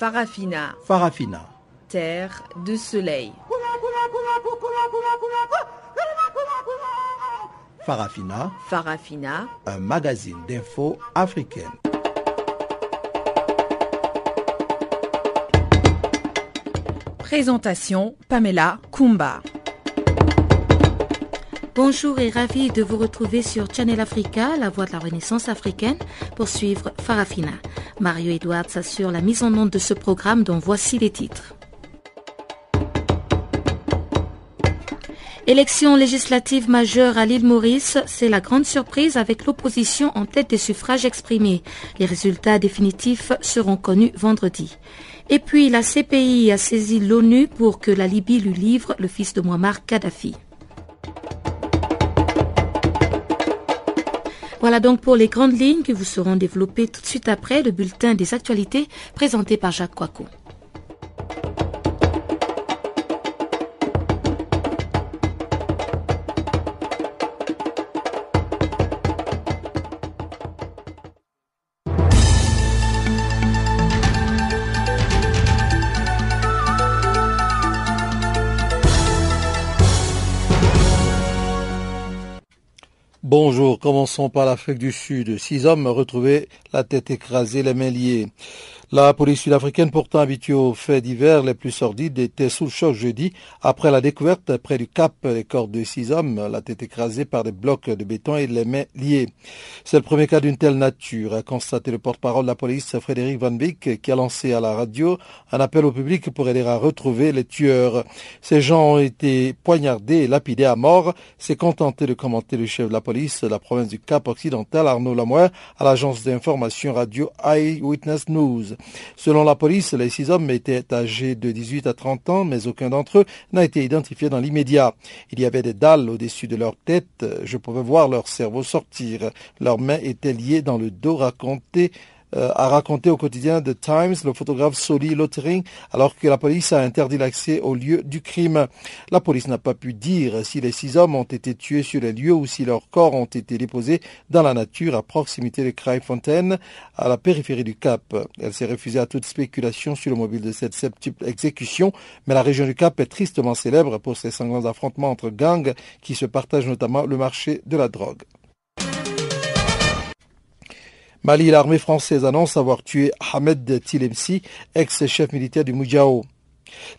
Farafina. Farafina. Terre de soleil. Farafina. Farafina. Un magazine d'infos africaine. Présentation Pamela Kumba. Bonjour et ravi de vous retrouver sur Channel Africa, la voix de la Renaissance africaine, pour suivre Farafina. Mario Edwards assure la mise en onde de ce programme dont voici les titres. Élection législative majeure à l'île Maurice, c'est la grande surprise avec l'opposition en tête des suffrages exprimés. Les résultats définitifs seront connus vendredi. Et puis la CPI a saisi l'ONU pour que la Libye lui livre le fils de Muammar Kadhafi. Voilà donc pour les grandes lignes que vous seront développées tout de suite après le bulletin des actualités présenté par Jacques Coicot. Bonjour, commençons par l'Afrique du Sud. Six hommes retrouvés, la tête écrasée, les mains liées. La police sud-africaine, pourtant habituée aux faits divers les plus sordides, était sous le choc jeudi après la découverte près du Cap des corps de six hommes, la tête écrasée par des blocs de béton et les mains liées. C'est le premier cas d'une telle nature, a constaté le porte-parole de la police Frédéric Van Beek, qui a lancé à la radio un appel au public pour aider à retrouver les tueurs. Ces gens ont été poignardés et lapidés à mort. C'est contenté de commenter le chef de la police de la province du Cap occidental, Arnaud Lamoire, à l'agence d'information radio Eyewitness News. Selon la police, les six hommes étaient âgés de 18 à 30 ans, mais aucun d'entre eux n'a été identifié dans l'immédiat. Il y avait des dalles au-dessus de leur tête. Je pouvais voir leur cerveau sortir. Leurs mains étaient liées dans le dos, raconté euh, a raconté au quotidien The Times le photographe Soli Lottering alors que la police a interdit l'accès au lieu du crime. La police n'a pas pu dire si les six hommes ont été tués sur les lieux ou si leurs corps ont été déposés dans la nature à proximité de Fontaine à la périphérie du Cap. Elle s'est refusée à toute spéculation sur le mobile de cette septuple exécution, mais la région du Cap est tristement célèbre pour ses sanglants affrontements entre gangs qui se partagent notamment le marché de la drogue. Mali, l'armée française annonce avoir tué Ahmed Tilemsi, ex-chef militaire du Moudjao.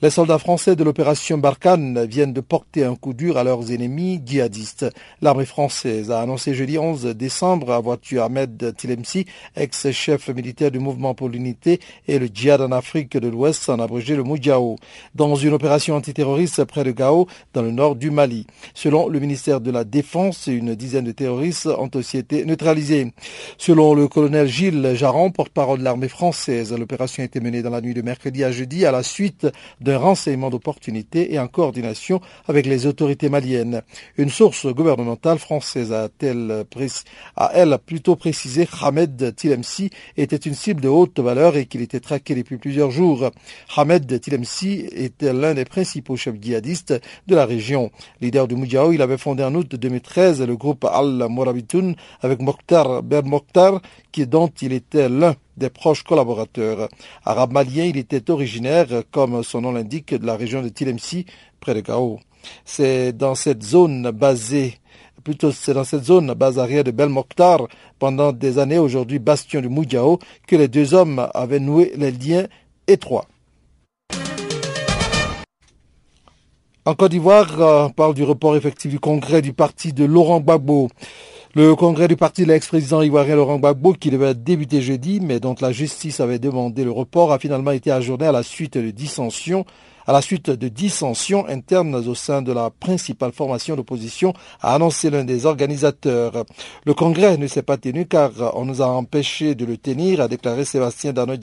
Les soldats français de l'opération Barkhane viennent de porter un coup dur à leurs ennemis djihadistes. L'armée française a annoncé jeudi 11 décembre avoir tué Ahmed Tilemsi, ex-chef militaire du mouvement pour l'unité et le djihad en Afrique de l'Ouest, en abrégé le Moudjao, dans une opération antiterroriste près de Gao, dans le nord du Mali. Selon le ministère de la Défense, une dizaine de terroristes ont aussi été neutralisés. Selon le colonel Gilles Jaron, porte-parole de l'armée française, l'opération a été menée dans la nuit de mercredi à jeudi à la suite d'un renseignement d'opportunité et en coordination avec les autorités maliennes. Une source gouvernementale française a elle plutôt précisé Hamed Tilemsi était une cible de haute valeur et qu'il était traqué depuis plusieurs jours. Hamed Tilemsi était l'un des principaux chefs djihadistes de la région. Leader du Moudjao, il avait fondé en août 2013 le groupe Al-Morabitoun avec Mokhtar Ben Mokhtar, dont il était l'un des proches collaborateurs. Arabe malien, il était originaire, comme son nom l'indique, de la région de Tilemsi, près de Gao. C'est dans cette zone basée plutôt c'est dans cette zone base arrière de Bel Mokhtar, pendant des années aujourd'hui bastion du Moudjao, que les deux hommes avaient noué les liens étroits. En Côte d'Ivoire, on parle du report effectif du congrès du parti de Laurent Gbagbo. Le congrès du parti de l'ex-président ivoirien Laurent Gbagbo, qui devait débuter jeudi, mais dont la justice avait demandé le report, a finalement été ajourné à la suite de dissensions à la suite de dissensions internes au sein de la principale formation d'opposition, a annoncé l'un des organisateurs. Le congrès ne s'est pas tenu car on nous a empêché de le tenir, a déclaré Sébastien Dano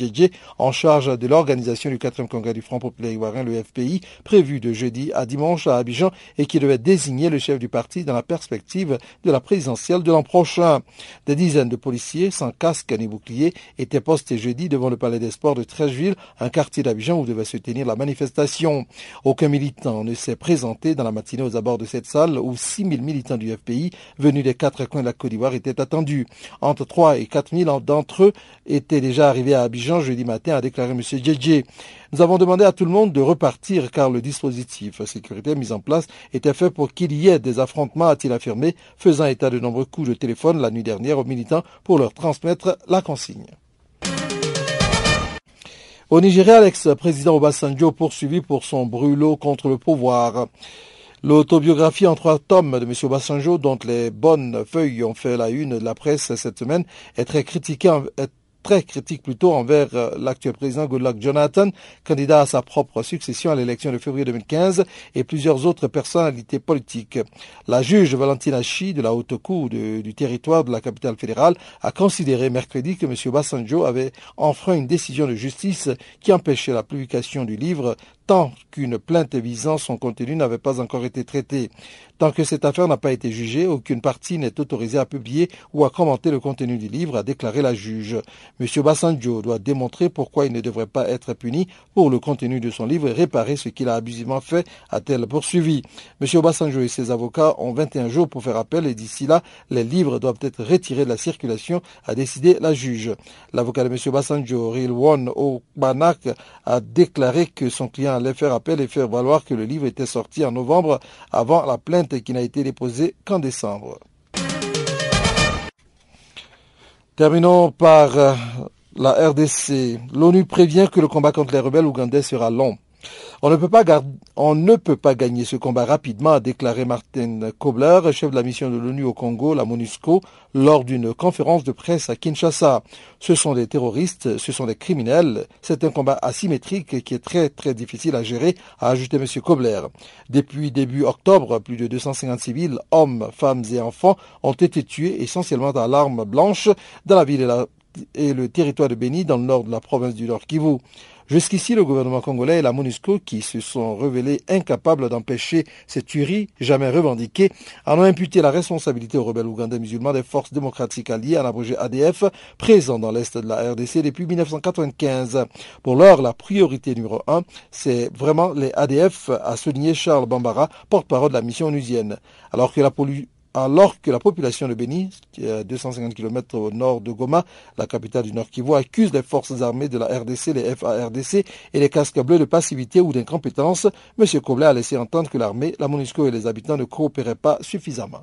en charge de l'organisation du 4e congrès du Front populaire ivoirien, le FPI, prévu de jeudi à dimanche à Abidjan et qui devait désigner le chef du parti dans la perspective de la présidentielle de l'an prochain. Des dizaines de policiers sans casque ni bouclier étaient postés jeudi devant le palais des sports de Trècheville, un quartier d'Abidjan où devait se tenir la manifestation Aucun militant ne s'est présenté dans la matinée aux abords de cette salle où 6 000 militants du FPI venus des quatre coins de la Côte d'Ivoire étaient attendus. Entre 3 et 4 000 d'entre eux étaient déjà arrivés à Abidjan jeudi matin, a déclaré M. Djedje. Nous avons demandé à tout le monde de repartir car le dispositif sécuritaire mis en place était fait pour qu'il y ait des affrontements, a-t-il affirmé, faisant état de nombreux coups de téléphone la nuit dernière aux militants pour leur transmettre la consigne. Au Nigeria, l'ex-président Obasanjo poursuivi pour son brûlot contre le pouvoir. L'autobiographie en trois tomes de M. Obasanjo, dont les bonnes feuilles ont fait la une de la presse cette semaine, est très critiquée, très critique plutôt envers euh, l'actuel président Goodluck Jonathan, candidat à sa propre succession à l'élection de février 2015, et plusieurs autres personnalités politiques. La juge Valentina Chi de la Haute Cour du territoire de la capitale fédérale a considéré mercredi que M. Bassanjo avait enfreint une décision de justice qui empêchait la publication du livre tant qu'une plainte visant son contenu n'avait pas encore été traitée. Tant que cette affaire n'a pas été jugée, aucune partie n'est autorisée à publier ou à commenter le contenu du livre, a déclaré la juge. M. Bassanjo doit démontrer pourquoi il ne devrait pas être puni pour le contenu de son livre et réparer ce qu'il a abusivement fait, a-t-elle poursuivi. M. Bassanjo et ses avocats ont 21 jours pour faire appel et d'ici là, les livres doivent être retirés de la circulation, a décidé la juge. L'avocat de M. Bassanjo, Rilwan Obanak, a déclaré que son client allait faire appel et faire valoir que le livre était sorti en novembre avant la plainte qui n'a été déposée qu'en décembre. Terminons par euh, la RDC. L'ONU prévient que le combat contre les rebelles ougandais sera long. On ne, peut pas gagner ce combat rapidement, a déclaré Martin Kobler, chef de la mission de l'ONU au Congo, la MONUSCO, lors d'une conférence de presse à Kinshasa. Ce sont des terroristes, ce sont des criminels. C'est un combat asymétrique qui est très très difficile à gérer, a ajouté M. Kobler. Depuis début octobre, plus de 250 civils, hommes, femmes et enfants, ont été tués essentiellement à l'arme blanche dans la ville et, et le territoire de Beni dans le nord de la province du Nord Kivu. Jusqu'ici, le gouvernement congolais et la MONUSCO, qui se sont révélés incapables d'empêcher ces tueries jamais revendiquées, en ont imputé la responsabilité aux rebelles ougandais musulmans des forces démocratiques alliées à l'abrégé ADF, présents dans l'est de la RDC depuis 1995. Pour l'heure, la priorité numéro un, c'est vraiment les ADF, a souligné Charles Bambara, porte-parole de la mission onusienne. Alors que la, alors que la population de est à 250 km au nord de Goma, la capitale du Nord Kivu, accuse les forces armées de la RDC, les FARDC et les casques bleus de passivité ou d'incompétence, M. Kobler a laissé entendre que l'armée, la MONUSCO et les habitants ne coopéraient pas suffisamment.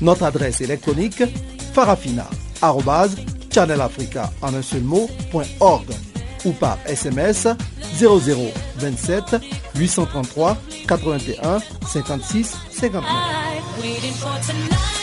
Notre adresse électronique farafina.channelafrica ou par SMS 0027 833 81 56 59.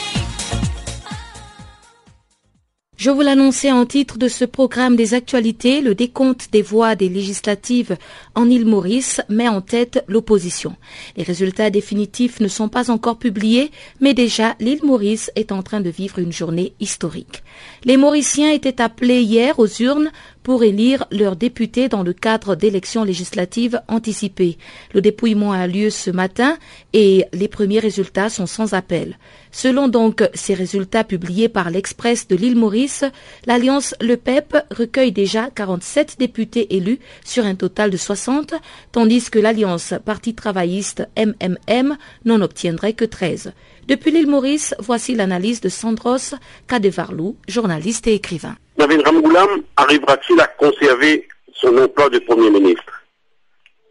Je vous l'annonçais en titre de ce programme des actualités, le décompte des voix des législatives en île Maurice met en tête l'opposition. Les résultats définitifs ne sont pas encore publiés, mais déjà l'île Maurice est en train de vivre une journée historique. Les Mauriciens étaient appelés hier aux urnes pour élire leurs députés dans le cadre d'élections législatives anticipées. Le dépouillement a lieu ce matin et les premiers résultats sont sans appel. Selon donc ces résultats publiés par l'Express de l'île Maurice, l'Alliance Le PEP recueille déjà 47 députés élus sur un total de 60, tandis que l'Alliance Parti travailliste MMM n'en obtiendrait que 13. Depuis l'île Maurice, voici l'analyse de Sandros Kadevarlou, journaliste et écrivain. David Ramgoulam arrivera-t-il à conserver son emploi de Premier ministre?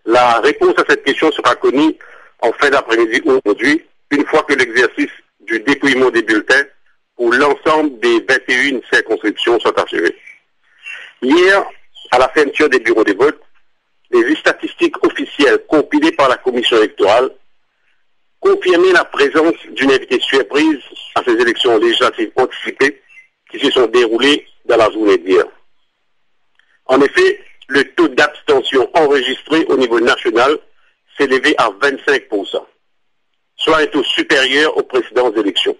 La réponse à cette question sera connue en fin d'après-midi aujourd'hui, une fois que l'exercice du dépouillement des bulletins pour circonscriptions soit achevée. Hier, à la fermeture des bureaux de vote, les statistiques officielles compilées par la commission électorale confirmaient la présence d'une invité surprise à ces élections législatives anticipées qui se sont déroulées dans la journée d'hier. En effet, le taux d'abstention enregistré au niveau national s'est élevé à 25%, soit un taux supérieur aux précédentes élections.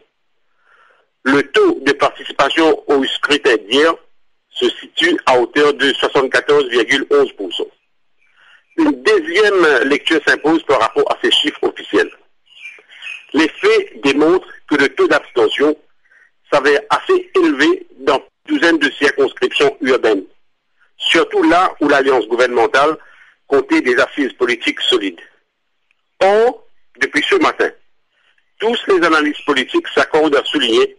Le taux de participation au scrutin d'hier se situe à hauteur de 74,11%. Une deuxième lecture s'impose par rapport à ces chiffres officiels. Les faits démontrent que le taux d'abstention s'avère assez élevé dans une douzaine de circonscriptions urbaines, surtout là où l'alliance gouvernementale comptait des assises politiques solides. Or, depuis ce matin, tous les analystes politiques s'accordent à souligner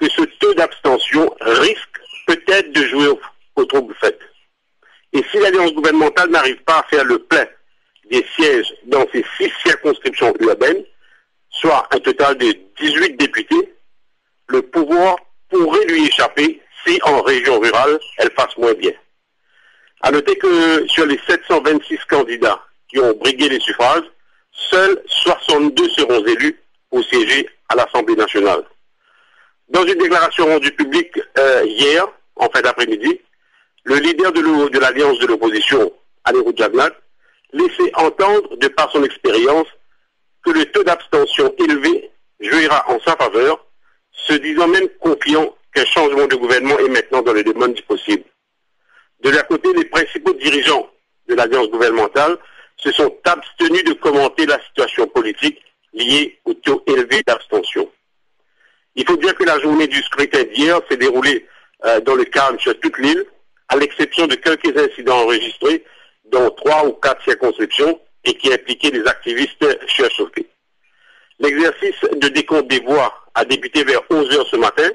que ce taux d'abstention risque peut-être de jouer au, au trouble fait. Et si l'alliance gouvernementale n'arrive pas à faire le plein des sièges dans ces six circonscriptions urbaines, soit un total de 18 députés, le pouvoir pourrait lui échapper si en région rurale, elle fasse moins bien. À noter que sur les 726 candidats qui ont brigué les suffrages, seuls 62 seront élus au siéger à l'Assemblée nationale. Dans une déclaration rendue publique euh, hier, en fin d'après-midi, le leader de l'alliance de l'opposition, Anirou Jagnat, laissait entendre, de par son expérience, que le taux d'abstention élevé jouera en sa faveur, se disant même confiant qu'un changement de gouvernement est maintenant dans le domaine du possible. De leur côté, les principaux dirigeants de l'alliance gouvernementale se sont abstenus de commenter la situation politique liée au taux élevé d'abstention. Il faut dire que la journée du scrutin d'hier s'est déroulée euh, dans le calme sur toute l'île, à l'exception de quelques incidents enregistrés dans trois ou quatre circonscriptions et qui impliquaient des activistes surchauffés. L'exercice de décompte des voix a débuté vers 11 heures ce matin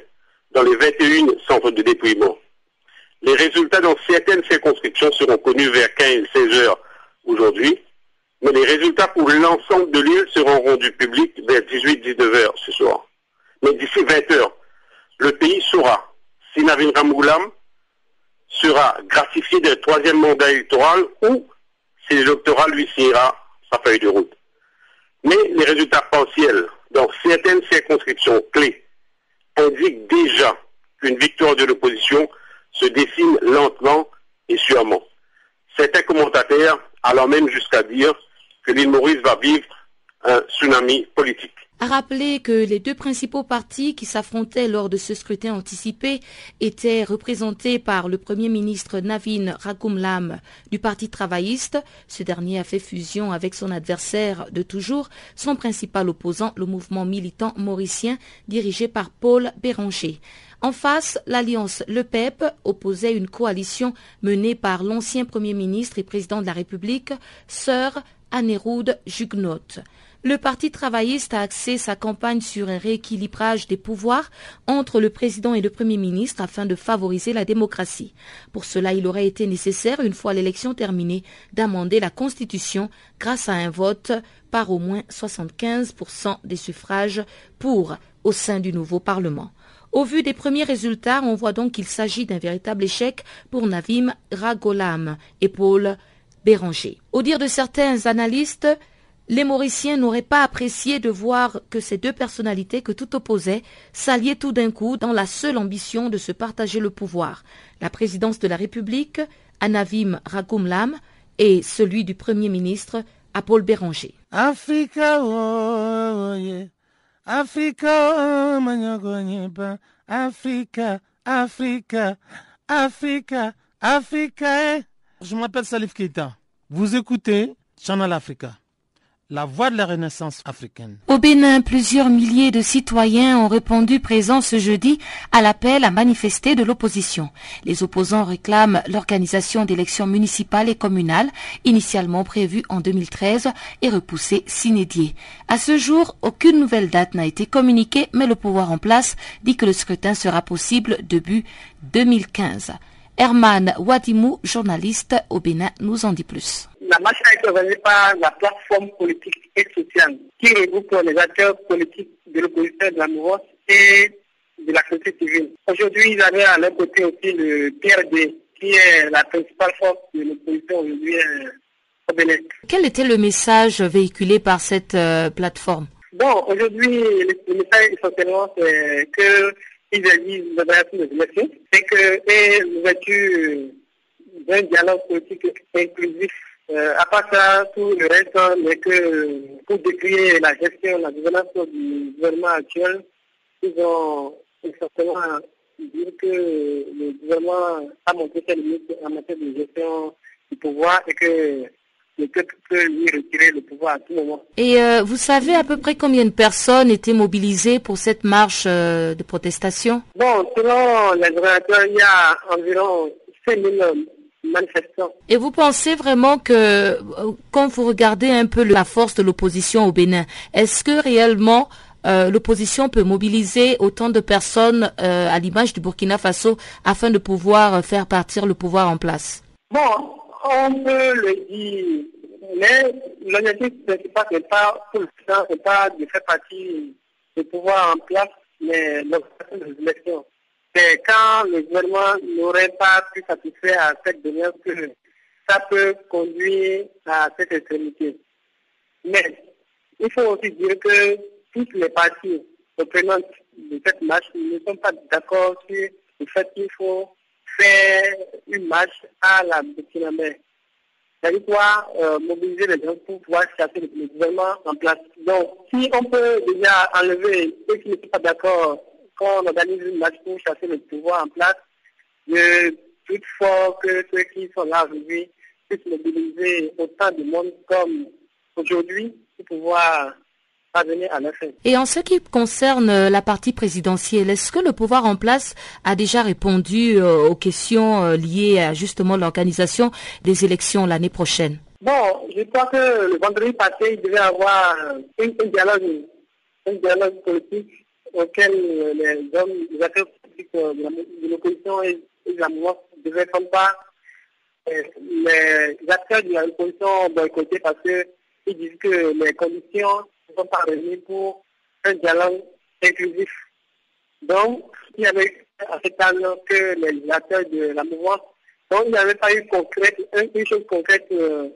dans les 21 centres de dépouillement. Les résultats dans certaines circonscriptions seront connus vers 15-16 heures aujourd'hui, mais les résultats pour l'ensemble de l'île seront rendus publics vers 18-19 heures ce soir. Mais d'ici 20 heures, le pays saura si Navin Ramoulam sera gratifié d'un troisième mandat électoral ou si l'électorat lui signera sa feuille de route. Mais les résultats partiels dans certaines circonscriptions clés indiquent déjà qu'une victoire de l'opposition se dessine lentement et sûrement. Certains commentateurs allant même jusqu'à dire que l'île Maurice va vivre un tsunami politique a rappelé que les deux principaux partis qui s'affrontaient lors de ce scrutin anticipé étaient représentés par le Premier ministre Navin Rakumlam du Parti travailliste. Ce dernier a fait fusion avec son adversaire de toujours, son principal opposant, le mouvement militant mauricien dirigé par Paul Béranger. En face, l'alliance Le PEP opposait une coalition menée par l'ancien Premier ministre et président de la République, Sir Anéroud Jugnot. Le Parti travailliste a axé sa campagne sur un rééquilibrage des pouvoirs entre le président et le premier ministre afin de favoriser la démocratie. Pour cela, il aurait été nécessaire, une fois l'élection terminée, d'amender la Constitution grâce à un vote par au moins 75% des suffrages pour au sein du nouveau Parlement. Au vu des premiers résultats, on voit donc qu'il s'agit d'un véritable échec pour Navim Ragolam et Paul Béranger. Au dire de certains analystes, les Mauriciens n'auraient pas apprécié de voir que ces deux personnalités que tout opposait s'alliaient tout d'un coup dans la seule ambition de se partager le pouvoir. La présidence de la République, Anavim Ragoumlam, et celui du Premier ministre, Paul Béranger. Africa, oh, yeah. Africa, Africa, Africa, Africa, Africa. Eh. Je m'appelle Salif Keita. Vous écoutez Channel Africa la voix de la Renaissance africaine. Au Bénin, plusieurs milliers de citoyens ont répondu présents ce jeudi à l'appel à manifester de l'opposition. Les opposants réclament l'organisation d'élections municipales et communales, initialement prévues en 2013 et repoussées s'inédier. À ce jour, aucune nouvelle date n'a été communiquée, mais le pouvoir en place dit que le scrutin sera possible début 2015. Herman Wadimou, journaliste au Bénin, nous en dit plus. La marche a été organisée par la plateforme politique et sociale qui regroupe les acteurs politiques de l'opposition de la Mouros et de la société civile. Aujourd'hui, ils avaient à leur côté aussi le PRD, qui est la principale force de l'opposition aujourd'hui euh, au Bénin. Quel était le message véhiculé par cette euh, plateforme? Bon, aujourd'hui, le, le message essentiellement, c'est que ils exigent l'organisation des élections, c'est que et l'ouverture d'un dialogue politique inclusif. Euh, à part ça, tout le reste n'est que pour décrire la gestion, la gouvernance du gouvernement actuel, ils ont essentiellement dire que le gouvernement a montré ses limites en matière de gestion du pouvoir et que le peuple peut lui retirer le pouvoir à tout moment. Et euh, vous savez à peu près combien de personnes étaient mobilisées pour cette marche euh, de protestation? Bon, selon les organisateurs, il y a environ 5 000 manifestants. Et vous pensez vraiment que euh, quand vous regardez un peu la force de l'opposition au Bénin, est-ce que réellement euh, l'opposition peut mobiliser autant de personnes euh, à l'image du Burkina Faso afin de pouvoir faire partir le pouvoir en place? Bon, on peut le dire, mais l'objectif principal n'est pas pour c'est pas de faire partie du pouvoir en place, mais l'objectif des élections. C'est quand le gouvernement n'aurait pas pu satisfaire à cette demande que ça peut conduire à cette extrémité. Mais il faut aussi dire que toutes les parties reprenantes de cette marche ne sont pas d'accord sur le fait qu'il faut faire une marche à la Burkina C'est-à-dire quoi euh, mobiliser les gens pour pouvoir chasser le, gouvernement en place. Donc, si on peut déjà enlever ceux qui ne sont pas d'accord quand on organise une marche pour chasser le pouvoir en place, de toutefois que ceux qui sont là aujourd'hui puissent mobiliser autant de monde comme aujourd'hui pour pouvoir et en ce qui concerne euh, la partie présidentielle, est-ce que le pouvoir en place a déjà répondu euh, aux questions euh, liées à justement l'organisation des élections l'année prochaine? Bon, je crois que le vendredi passé, il devait y avoir un, un, dialogue, un dialogue politique auquel les hommes, les acteurs politiques de l'opposition et, de la mouvance devaient prendre part. Les acteurs de l'opposition ont boycotté parce qu'ils disent que les conditions ne sont pas réunis pour un dialogue inclusif. Donc, il y avait à ce temps que les acteurs de la mouvance, donc il n'y avait pas eu concrète, une chose concrète euh,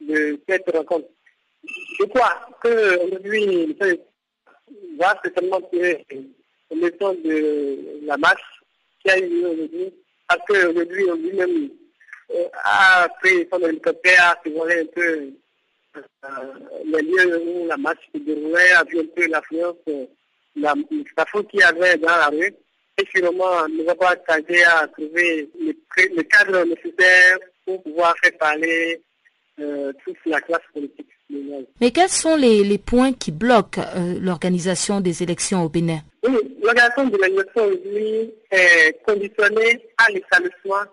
de cette rencontre. Je crois qu'aujourd'hui, va certainement le leçon de la marche qui a eu lieu aujourd'hui, parce qu'aujourd'hui, lui-même euh, a pris son hélicoptère, a survolé un peu euh, les lieux où la marche se déroulait, a vu un peu l'affluence, la, la foule qu'il y avait dans la rue. Et finalement, nous avons tardé à trouver le, le, cadre nécessaire pour pouvoir faire parler euh, toute la classe politique. Mais quels sont les, les points qui bloquent euh, l'organisation des élections au Bénin? Oui, l'organisation de l'élection aujourd'hui est conditionnée à l'établissement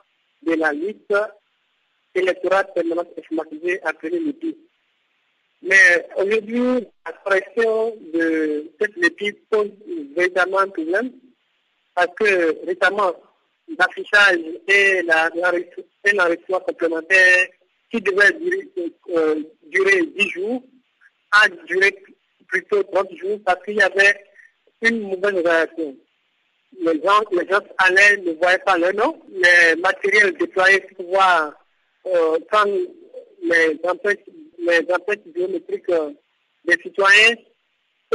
de la liste électorale permanente automatisée appelée l'EPI. Mais aujourd'hui, la correction de cette LEPI pose véritablement un problème parce que récemment, l'affichage et l'enregistrement complémentaire qui devait durer, euh, durer 10 jours a duré plutôt 30 jours parce qu'il y avait une mauvaise réaction. Les gens, les gens allaient, ne voyaient pas leur nom, les matériels déployés pour pouvoir euh, prendre les empreintes biométriques euh, des citoyens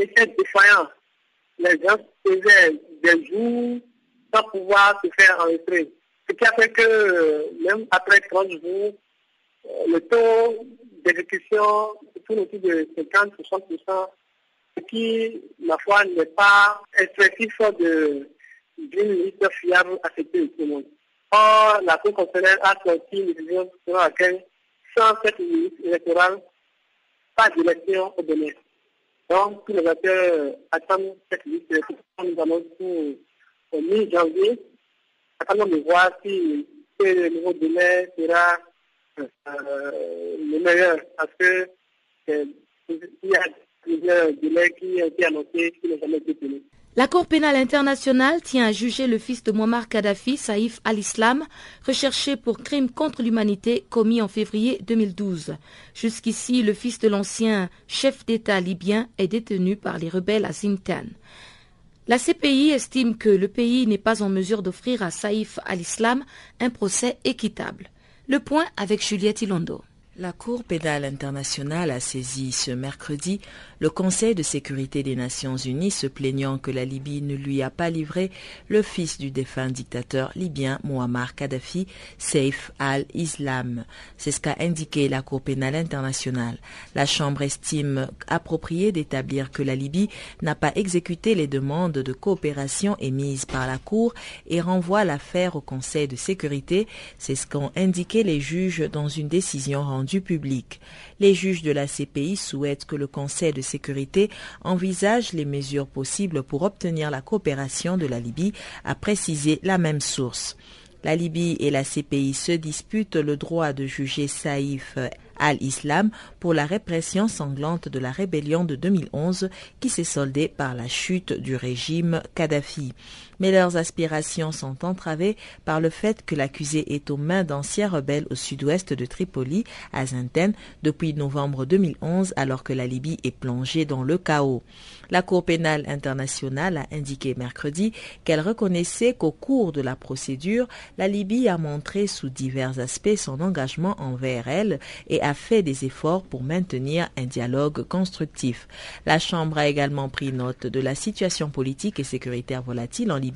étaient défaillants. Les gens faisaient des jours sans pouvoir se faire enregistrer. Ce qui a fait que euh, même après 30 jours, euh, le taux d'exécution est autour de 50-60%, ce qui, ma foi, n'est pas expressif d'une liste fiable acceptée de tout le monde. Or, la Cour constitutionnelle a sorti une décision selon laquelle sans cette liste électorale, pas d'élection au Bénin. Donc, tous les acteurs attendent cette liste électorale. Nous allons pour mi-janvier. Attendons de voir si le nouveau Bénin sera La Cour pénale internationale tient à juger le fils de Muammar Kadhafi, Saïf al-Islam, recherché pour crimes contre l'humanité commis en février 2012. Jusqu'ici, le fils de l'ancien chef d'État libyen est détenu par les rebelles à Zintan. La CPI estime que le pays n'est pas en mesure d'offrir à Saïf al-Islam un procès équitable. Le point avec Juliette Ilondo. La Cour pénale internationale a saisi ce mercredi le Conseil de sécurité des Nations Unies se plaignant que la Libye ne lui a pas livré le fils du défunt dictateur libyen Muammar Kadhafi, Saif al-Islam. C'est ce qu'a indiqué la Cour pénale internationale. La Chambre estime approprié d'établir que la Libye n'a pas exécuté les demandes de coopération émises par la Cour et renvoie l'affaire au Conseil de sécurité. C'est ce qu'ont indiqué les juges dans une décision rendue publique. Les juges de la CPI souhaitent que le Conseil de sécurité envisage les mesures possibles pour obtenir la coopération de la Libye, a précisé la même source. La Libye et la CPI se disputent le droit de juger Saïf al-Islam pour la répression sanglante de la rébellion de 2011 qui s'est soldée par la chute du régime Kadhafi mais leurs aspirations sont entravées par le fait que l'accusé est aux mains d'anciens rebelles au sud-ouest de Tripoli, à Zinten, depuis novembre 2011, alors que la Libye est plongée dans le chaos. La Cour pénale internationale a indiqué mercredi qu'elle reconnaissait qu'au cours de la procédure, la Libye a montré sous divers aspects son engagement envers elle et a fait des efforts pour maintenir un dialogue constructif. La Chambre a également pris note de la situation politique et sécuritaire volatile en Libye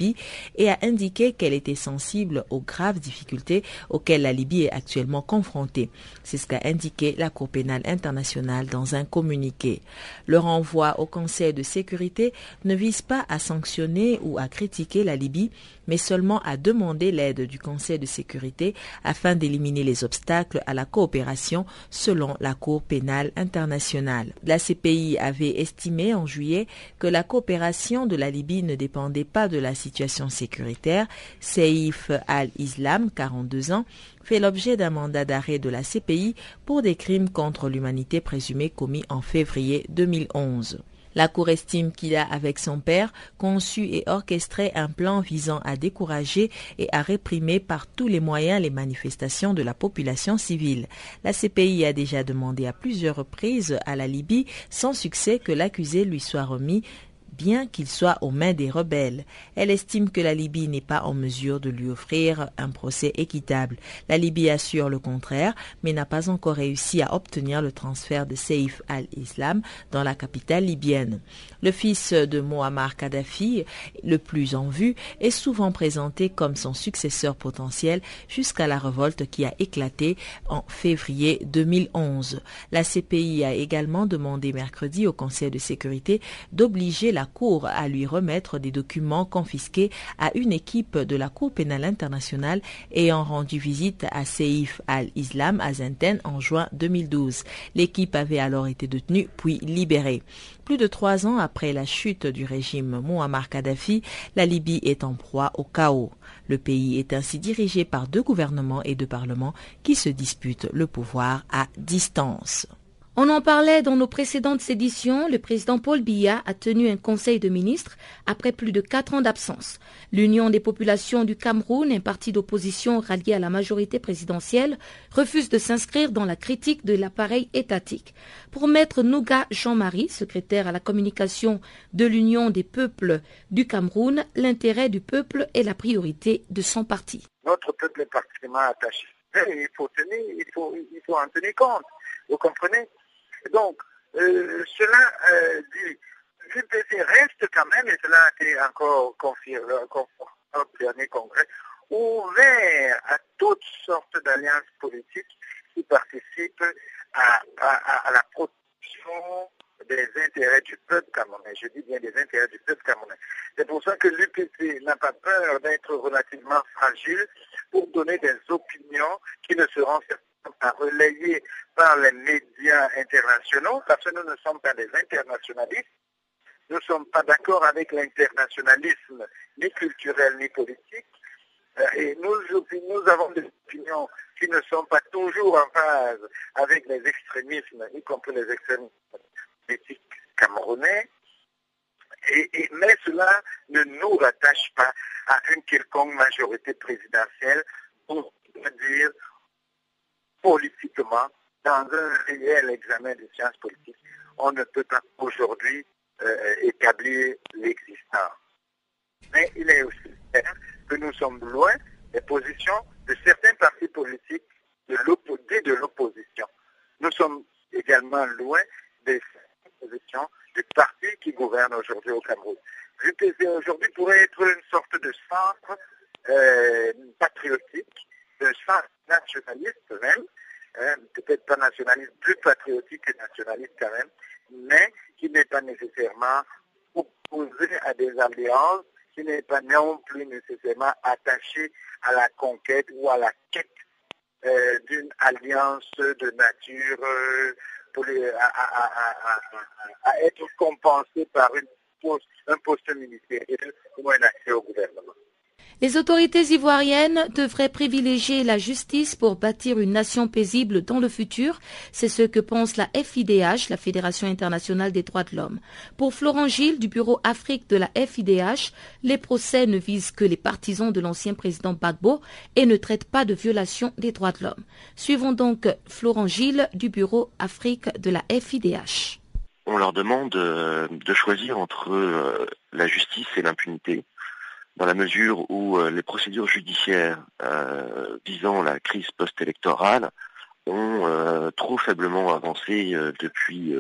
et a indiqué qu'elle était sensible aux graves difficultés auxquelles la Libye est actuellement confrontée. C'est ce qu'a indiqué la Cour pénale internationale dans un communiqué. Le renvoi au Conseil de sécurité ne vise pas à sanctionner ou à critiquer la Libye, mais seulement à demander l'aide du Conseil de sécurité afin d'éliminer les obstacles à la coopération selon la Cour pénale internationale. La CPI avait estimé en juillet que la coopération de la Libye ne dépendait pas de la situation sécuritaire. Seif al-Islam, 42 ans, fait l'objet d'un mandat d'arrêt de la CPI pour des crimes contre l'humanité présumés commis en février 2011. La Cour estime qu'il a, avec son père, conçu et orchestré un plan visant à décourager et à réprimer par tous les moyens les manifestations de la population civile. La CPI a déjà demandé à plusieurs reprises à la Libye, sans succès, que l'accusé lui soit remis bien qu'il soit aux mains des rebelles. Elle estime que la Libye n'est pas en mesure de lui offrir un procès équitable. La Libye assure le contraire, mais n'a pas encore réussi à obtenir le transfert de Saif al-Islam dans la capitale libyenne. Le fils de Muammar Kadhafi, le plus en vue, est souvent présenté comme son successeur potentiel jusqu'à la révolte qui a éclaté en février 2011. La CPI a également demandé mercredi au Conseil de sécurité d'obliger la Cour à lui remettre des documents confisqués à une équipe de la Cour pénale internationale ayant rendu visite à Seif al-Islam à Zenten en juin 2012. L'équipe avait alors été détenue puis libérée. Plus de trois ans après la chute du régime Muammar Kadhafi, la Libye est en proie au chaos. Le pays est ainsi dirigé par deux gouvernements et deux parlements qui se disputent le pouvoir à distance. On en parlait dans nos précédentes éditions. Le président Paul Biya a tenu un conseil de ministres après plus de quatre ans d'absence. L'Union des populations du Cameroun, un parti d'opposition rallié à la majorité présidentielle, refuse de s'inscrire dans la critique de l'appareil étatique. Pour Maître Nouga Jean-Marie, secrétaire à la communication de l'Union des peuples du Cameroun, l'intérêt du peuple est la priorité de son parti. Notre peuple est particulièrement attaché. Il faut, tenir, il faut, il faut en tenir compte. Vous comprenez? Donc, euh, cela euh, dit, l'UPC reste quand même, et cela a été encore confirmé au dernier congrès, ouvert à toutes sortes d'alliances politiques qui participent à, la protection des intérêts du peuple camerounais. Je dis bien des intérêts du peuple camerounais. C'est pour ça que l'UPC n'a pas peur d'être relativement fragile pour donner des opinions qui ne seront à relayer par les médias internationaux, parce que nous ne sommes pas des internationalistes. Nous ne sommes pas d'accord avec l'internationalisme, ni culturel, ni politique. Euh, et nous, avons des opinions qui ne sont pas toujours en phase avec les extrémismes, y compris les extrémismes politiques camerounais. Mais cela ne nous rattache pas à une quelconque majorité présidentielle pour dire politiquement, dans un réel examen de sciences politiques, on ne peut pas aujourd'hui euh, établir l'existence. Mais il est aussi clair que nous sommes loin des positions de certains partis politiques de de l'opposition. Nous sommes également loin des positions des partis qui gouvernent aujourd'hui au Cameroun. L'UPC aujourd'hui pourrait être une sorte de centre euh, patriotique, de centre nationaliste même, hein, peut-être pas nationaliste, plus patriotique que nationaliste quand même, mais qui n'est pas nécessairement opposé à des alliances, qui n'est pas non plus nécessairement attaché à la conquête ou à la quête euh, d'une alliance de nature euh, pour à, être compensée par une un poste ministériel ou un accès au gouvernement. Les autorités ivoiriennes devraient privilégier la justice pour bâtir une nation paisible dans le futur. C'est ce que pense la FIDH, la Fédération internationale des droits de l'homme. Pour Florent Gilles du bureau Afrique de la FIDH, les procès ne visent que les partisans de l'ancien président Bagbo et ne traitent pas de violation des droits de l'homme. Suivons donc Florent Gilles du bureau Afrique de la FIDH. On leur demande euh, de choisir entre euh, la justice et l'impunité dans la mesure où euh, les procédures judiciaires euh, visant la crise post-électorale ont euh, trop faiblement avancé depuis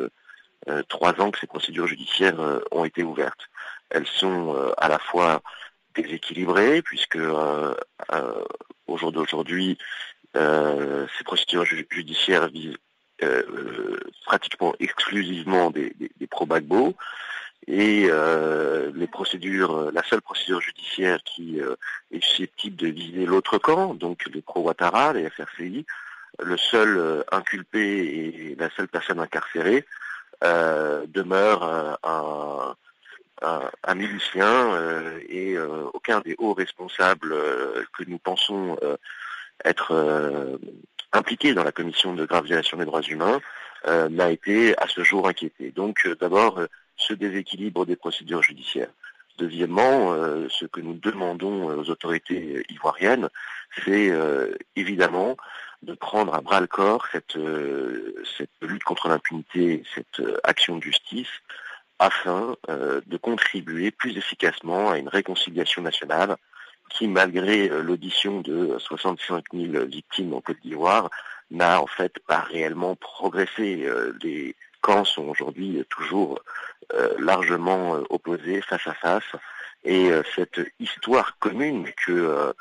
trois ans que ces procédures judiciaires ont été ouvertes. Elles sont à la fois déséquilibrées, puisque au jour d'aujourd'hui, ces procédures judiciaires visent pratiquement exclusivement des, des, des pro-Bagbo, et euh, les procédures, la seule procédure judiciaire qui euh, est susceptible de viser l'autre camp, donc les pro-Ouattara, les FRCI, le seul euh, inculpé et la seule personne incarcérée demeure un, un, un, milicien et aucun des hauts responsables que nous pensons être impliqués dans la commission de grave violation des droits humains n'a été à ce jour inquiété. Donc d'abord ce déséquilibre des procédures judiciaires. Deuxièmement, euh, ce que nous demandons aux autorités ivoiriennes, c'est euh, évidemment de prendre à bras le corps cette, euh, cette lutte contre l'impunité, cette action de justice, afin de contribuer plus efficacement à une réconciliation nationale qui, malgré l'audition de 65 000 victimes en Côte d'Ivoire, n'a en fait pas réellement progressé. les sont aujourd'hui toujours euh, largement euh, opposés face à face. Et euh, cette histoire commune que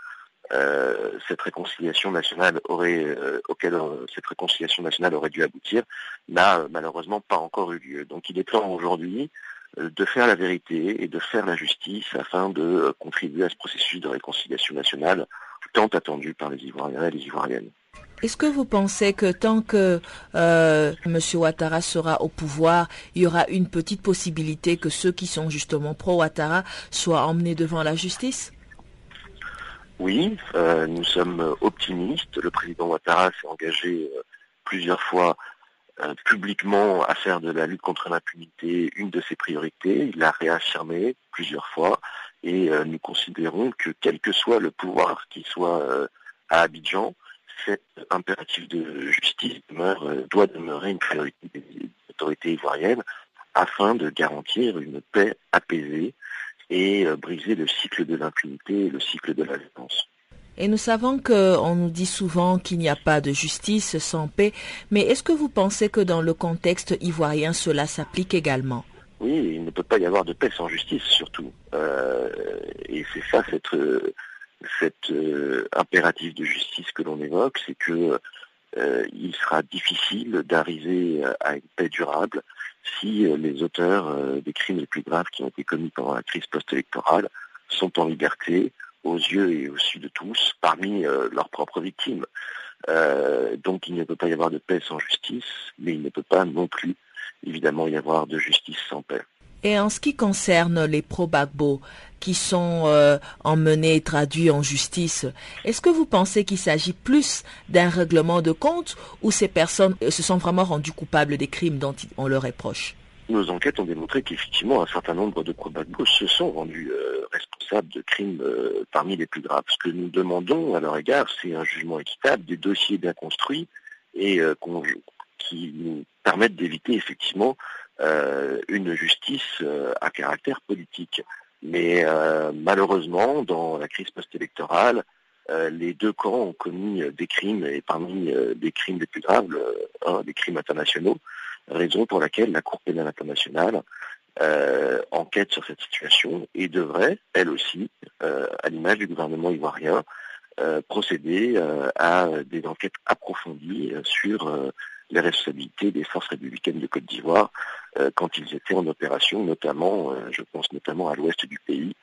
cette réconciliation nationale aurait, auquel cette réconciliation nationale aurait dû aboutir, n'a malheureusement pas encore eu lieu. Donc il est temps aujourd'hui de faire la vérité et de faire la justice afin de contribuer à ce processus de réconciliation nationale tant attendu par les Ivoiriens et les Ivoiriennes. Est-ce que vous pensez que tant que euh, M. Ouattara sera au pouvoir, il y aura une petite possibilité que ceux qui sont justement pro-Ouattara soient emmenés devant la justice? Oui, euh, nous sommes optimistes. Le président Ouattara s'est engagé euh, plusieurs fois publiquement à faire de la lutte contre l'impunité une de ses priorités. Il l'a réaffirmé plusieurs fois et nous considérons que quel que soit le pouvoir qui soit à Abidjan, cet impératif de justice euh, doit demeurer une priorité des autorités ivoiriennes afin de garantir une paix apaisée et euh, briser le cycle de l'impunité et le cycle de la violence. Et nous savons qu'on nous dit souvent qu'il n'y a pas de justice sans paix, mais est-ce que vous pensez que dans le contexte ivoirien cela s'applique également? Oui, il ne peut pas y avoir de paix sans justice surtout. Euh, et c'est ça cette cet euh, impératif de justice que l'on évoque, c'est que euh, il sera difficile d'arriver à une paix durable si euh, les auteurs des crimes les plus graves qui ont été commis pendant la crise post-électorale sont en liberté aux yeux et au su de tous parmi leurs propres victimes. donc il ne peut pas y avoir de paix sans justice, mais il ne peut pas non plus évidemment y avoir de justice sans paix. Et en ce qui concerne les pro-Bagbo qui sont euh, emmenés et traduits en justice, est-ce que vous pensez qu'il s'agit plus d'un règlement de compte ou ces personnes se sont vraiment rendues coupables des crimes dont on leur reproche nos enquêtes ont démontré qu'effectivement un certain nombre de pro-Bagbo se sont rendus euh, responsables de crimes euh, parmi les plus graves. Ce que nous demandons à leur égard, c'est un jugement équitable, des dossiers bien construits et qui nous permettent d'éviter effectivement euh, une justice euh, à caractère politique. Mais malheureusement, dans la crise post-électorale, les deux camps ont commis des crimes, et parmi des crimes les plus graves, des crimes internationaux, raison pour laquelle la Cour pénale internationale enquête sur cette situation et devrait, elle aussi, à l'image du gouvernement ivoirien, procéder à des enquêtes approfondies sur les responsabilités des forces républicaines de Côte d'Ivoire euh, quand ils étaient en opération, notamment, euh, je pense notamment à l'ouest du pays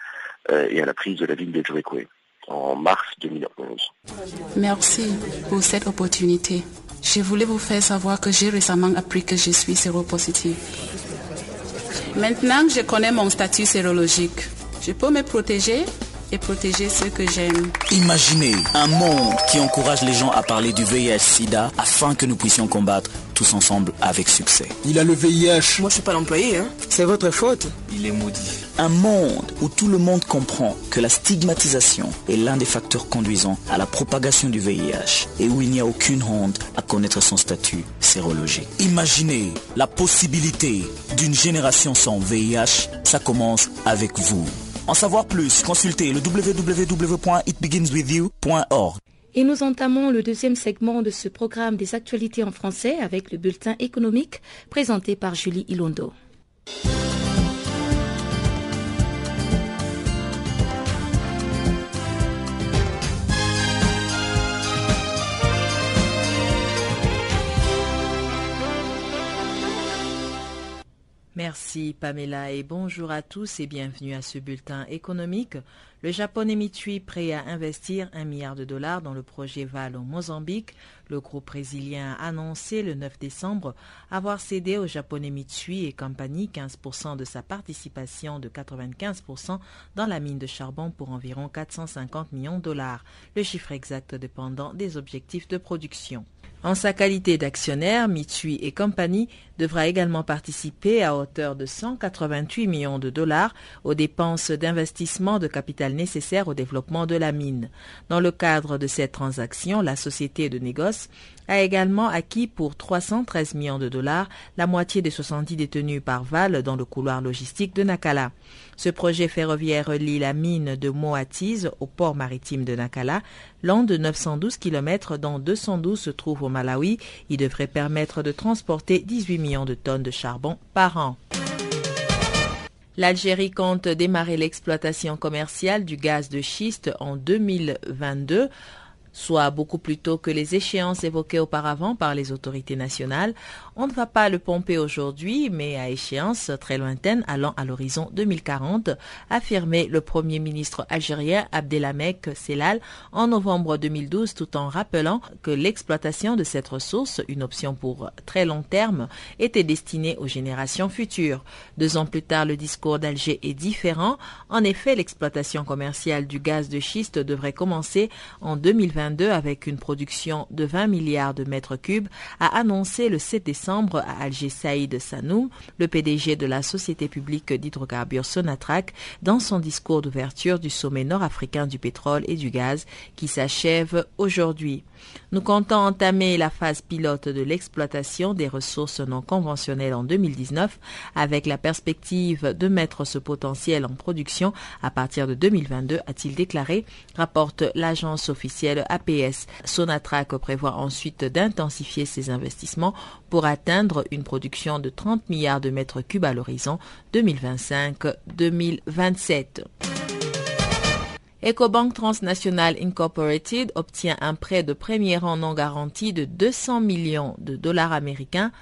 euh, et à la prise de la ville de Djouekoué en mars 2011. Merci pour cette opportunité. Je voulais vous faire savoir que j'ai récemment appris que je suis séropositive. Maintenant que je connais mon statut sérologique, je peux me protéger? Et protéger ceux que j'aime. Imaginez un monde qui encourage les gens à parler du VIH-Sida afin que nous puissions combattre tous ensemble avec succès. Il a le VIH. Moi, je suis pas l'employé, hein. C'est votre faute. Il est maudit. Un monde où tout le monde comprend que la stigmatisation est l'un des facteurs conduisant à la propagation du VIH et où il n'y a aucune honte à connaître son statut sérologique. Imaginez la possibilité d'une génération sans VIH. Ça commence avec vous. En savoir plus, consultez le www.itbeginswithyou.org. Et nous entamons le deuxième segment de ce programme des actualités en français avec le bulletin économique présenté par Julie Ilondo. Merci Pamela et bonjour à tous et bienvenue à ce bulletin économique. Le japonais Mitsui prêt à investir un milliard de dollars dans le projet Val au Mozambique. Le groupe brésilien a annoncé le 9 décembre avoir cédé au japonais Mitsui et compagnie 15% de sa participation de 95% dans la mine de charbon pour environ 450 millions de dollars, le chiffre exact dépendant des objectifs de production. En sa qualité d'actionnaire, Mitsui et compagnie devra également participer à hauteur de 188 millions de dollars aux dépenses d'investissement de capital nécessaires au développement de la mine. Dans le cadre de cette transaction, la société de négoce a également acquis pour 313 millions de dollars la moitié des 70 détenus par Val dans le couloir logistique de Nakala. Ce projet ferroviaire relie la mine de Moatiz au port maritime de Nakala, long de 912 km dont 212 se trouvent au Malawi. Il devrait permettre de transporter 18 millions de tonnes de charbon par an. L'Algérie compte démarrer l'exploitation commerciale du gaz de schiste en 2022 soit beaucoup plus tôt que les échéances évoquées auparavant par les autorités nationales. On ne va pas le pomper aujourd'hui, mais à échéance très lointaine allant à l'horizon 2040, affirmait le Premier ministre algérien Abdelhamek Selal en novembre 2012 tout en rappelant que l'exploitation de cette ressource, une option pour très long terme, était destinée aux générations futures. Deux ans plus tard, le discours d'Alger est différent. En effet, l'exploitation commerciale du gaz de schiste devrait commencer en 2020 avec une production de 20 milliards de mètres cubes, a annoncé le 7 décembre à Alger Saïd Sanoum, le PDG de la société publique d'hydrocarbures Sonatrach, dans son discours d'ouverture du sommet nord-africain du pétrole et du gaz qui s'achève aujourd'hui. Nous comptons entamer la phase pilote de l'exploitation des ressources non conventionnelles en 2019 avec la perspective de mettre ce potentiel en production à partir de 2022, a-t-il déclaré, rapporte l'agence officielle APS. Sonatrach prévoit ensuite d'intensifier ses investissements pour atteindre une production de 30 milliards de mètres cubes à l'horizon 2025-2027. EcoBank Transnational Incorporated obtient un prêt de premier rang non garanti de 200 millions de dollars américains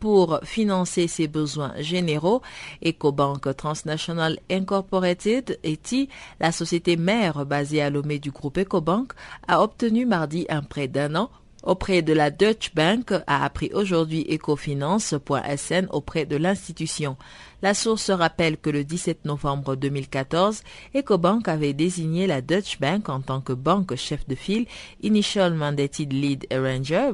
pour financer ses besoins généraux. EcoBank Transnational Incorporated, ETI, la société mère basée à Lomé du groupe EcoBank, a obtenu mardi un prêt d'un an auprès de la Deutsche Bank, a appris aujourd'hui ecofinance.sn auprès de l'institution. La source rappelle que le 17 novembre 2014, EcoBank avait désigné la Deutsche Bank en tant que banque chef de file, Initial Mandated Lead Arranger,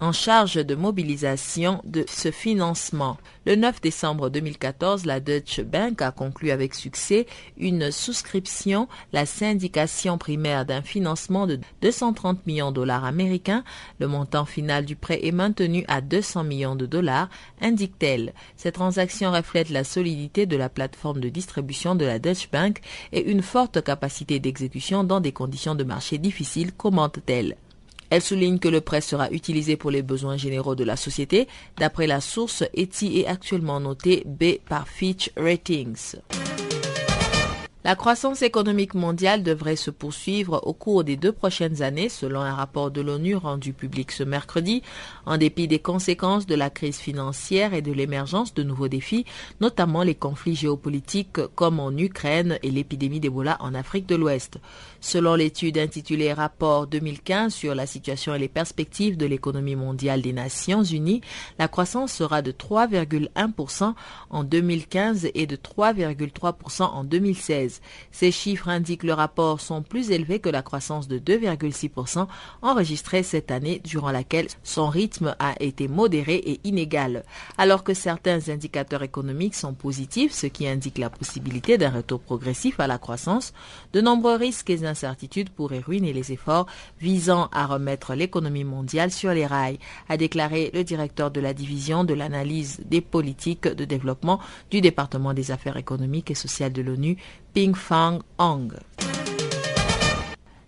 en charge de mobilisation de ce financement. Le 9 décembre 2014, la Deutsche Bank a conclu avec succès une souscription, la syndication primaire d'un financement de 230 millions de dollars américains. Le montant final du prêt est maintenu à 200 millions de dollars, indique-t-elle. Cette transaction reflète la solidité de la plateforme de distribution de la Deutsche Bank et une forte capacité d'exécution dans des conditions de marché difficiles, commente-t-elle. Elle souligne que le prêt sera utilisé pour les besoins généraux de la société. D'après la source, Eti est actuellement noté B par Fitch Ratings. La croissance économique mondiale devrait se poursuivre au cours des deux prochaines années, selon un rapport de l'ONU rendu public ce mercredi, en dépit des conséquences de la crise financière et de l'émergence de nouveaux défis, notamment les conflits géopolitiques comme en Ukraine et l'épidémie d'Ebola en Afrique de l'Ouest. Selon l'étude intitulée Rapport 2015 sur la situation et les perspectives de l'économie mondiale des Nations Unies, la croissance sera de 3,1% en 2015 et de 3,3% en 2016. Ces chiffres indiquent que le rapport sont plus élevés que la croissance de 2,6% enregistrée cette année durant laquelle son rythme a été modéré et inégal. Alors que certains indicateurs économiques sont positifs, ce qui indique la possibilité d'un retour progressif à la croissance, de nombreux risques et incertitudes pourraient ruiner les efforts visant à remettre l'économie mondiale sur les rails, a déclaré le directeur de la division de l'analyse des politiques de développement du département des affaires économiques et sociales de l'ONU, Ping Fang Hong.